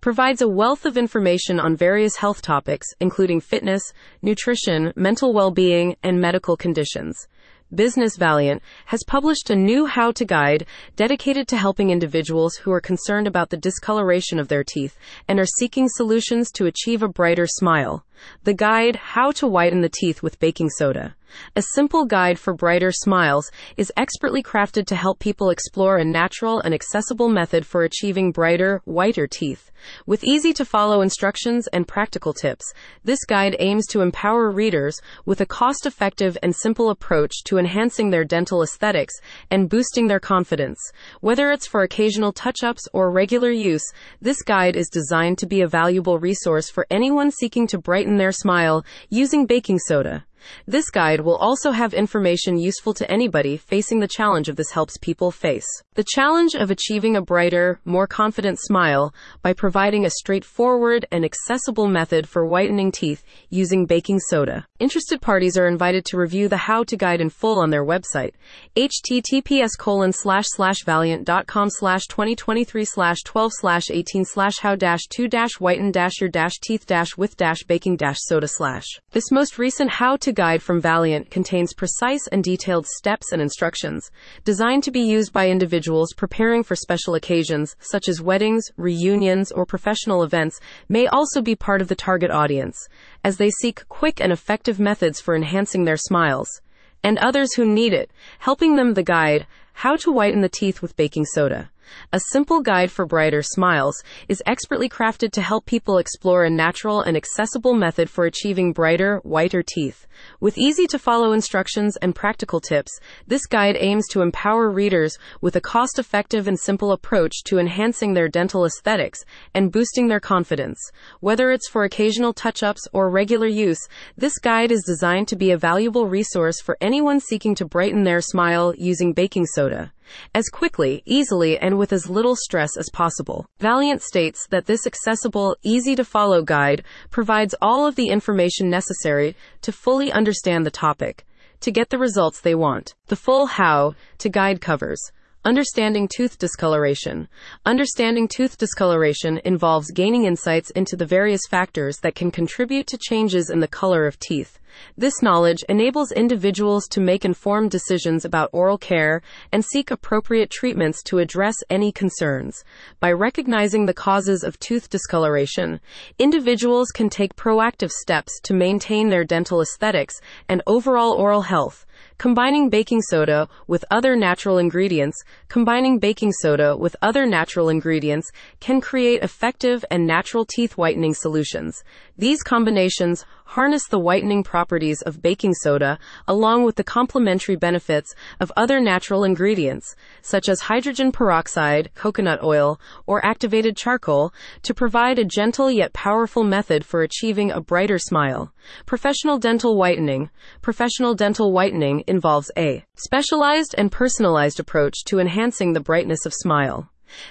provides a wealth of information on various health topics, including fitness, nutrition, mental well-being, and medical conditions. Business Valleant has published a new how to guide dedicated to helping individuals who are concerned about the discoloration of their teeth and are seeking solutions to achieve a brighter smile. The guide, How to Whiten the Teeth with Baking Soda. A simple guide for brighter smiles is expertly crafted to help people explore a natural and accessible method for achieving brighter, whiter teeth. With easy to follow instructions and practical tips, this guide aims to empower readers with a cost effective and simple approach to enhancing their dental aesthetics and boosting their confidence. Whether it's for occasional touch ups or regular use, this guide is designed to be a valuable resource for anyone seeking to brighten their smile using baking soda. This guide will also have information useful to anybody facing the challenge of this helps people face the challenge of achieving a brighter, more confident smile by providing a straightforward and accessible method for whitening teeth using baking soda. Interested parties are invited to review the how to guide in full on their website, https colon slash slash valleant.com slash 2023 slash 12 slash 18 slash how dash 2 dash whiten dash your dash teeth dash with dash baking dash soda slash. This most recent how to guide from Valleant contains precise and detailed steps and instructions designed to be used by individuals preparing for special occasions such as weddings, reunions, or professional events may also be part of the target audience as they seek quick and effective methods for enhancing their smiles and others who need it, helping them the guide, How to Whiten the Teeth with Baking Soda. A simple guide for brighter smiles is expertly crafted to help people explore a natural and accessible method for achieving brighter, whiter teeth. With easy to follow instructions and practical tips, this guide aims to empower readers with a cost effective and simple approach to enhancing their dental aesthetics and boosting their confidence. Whether it's for occasional touch ups or regular use, this guide is designed to be a valuable resource for anyone seeking to brighten their smile using baking soda as quickly, easily, and with as little stress as possible. Valleant states that this accessible, easy to follow guide provides all of the information necessary to fully understand the topic to get the results they want. The full how to guide covers Understanding tooth discoloration. Understanding tooth discoloration involves gaining insights into the various factors that can contribute to changes in the color of teeth. This knowledge enables individuals to make informed decisions about oral care and seek appropriate treatments to address any concerns. By recognizing the causes of tooth discoloration, individuals can take proactive steps to maintain their dental aesthetics and overall oral health. Combining baking soda with other natural ingredients, combining baking soda with other natural ingredients can create effective and natural teeth whitening solutions. These combinations harness the whitening properties of baking soda along with the complementary benefits of other natural ingredients, such as hydrogen peroxide, coconut oil, or activated charcoal, to provide a gentle yet powerful method for achieving a brighter smile. Professional dental whitening. Professional dental whitening involves a specialized and personalized approach to enhancing the brightness of smile.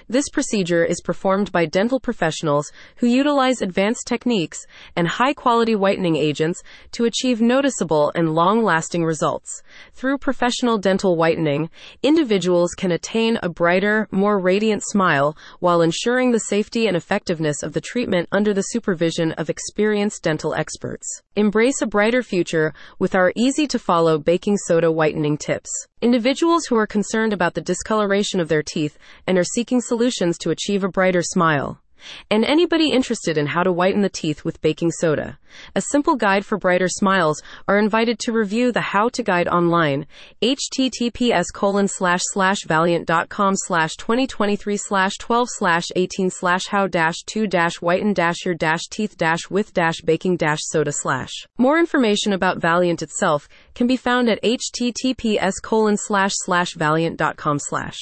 This procedure is performed by dental professionals who utilize advanced techniques and high quality whitening agents to achieve noticeable and long lasting results. Through professional dental whitening, individuals can attain a brighter, more radiant smile while ensuring the safety and effectiveness of the treatment under the supervision of experienced dental experts. Embrace a brighter future with our easy to follow baking soda whitening tips. Individuals who are concerned about the discoloration of their teeth and are seeking solutions to achieve a brighter smile and anybody interested in how to whiten the teeth with baking soda. A simple guide for brighter smiles are invited to review the how to guide online, https colon slash slash valleant.com slash 2023 slash 12 slash 18 slash how dash 2 dash whiten dash your dash teeth dash with dash baking dash soda slash. More information about Valleant itself can be found at https colon slash slash valleant.com slash.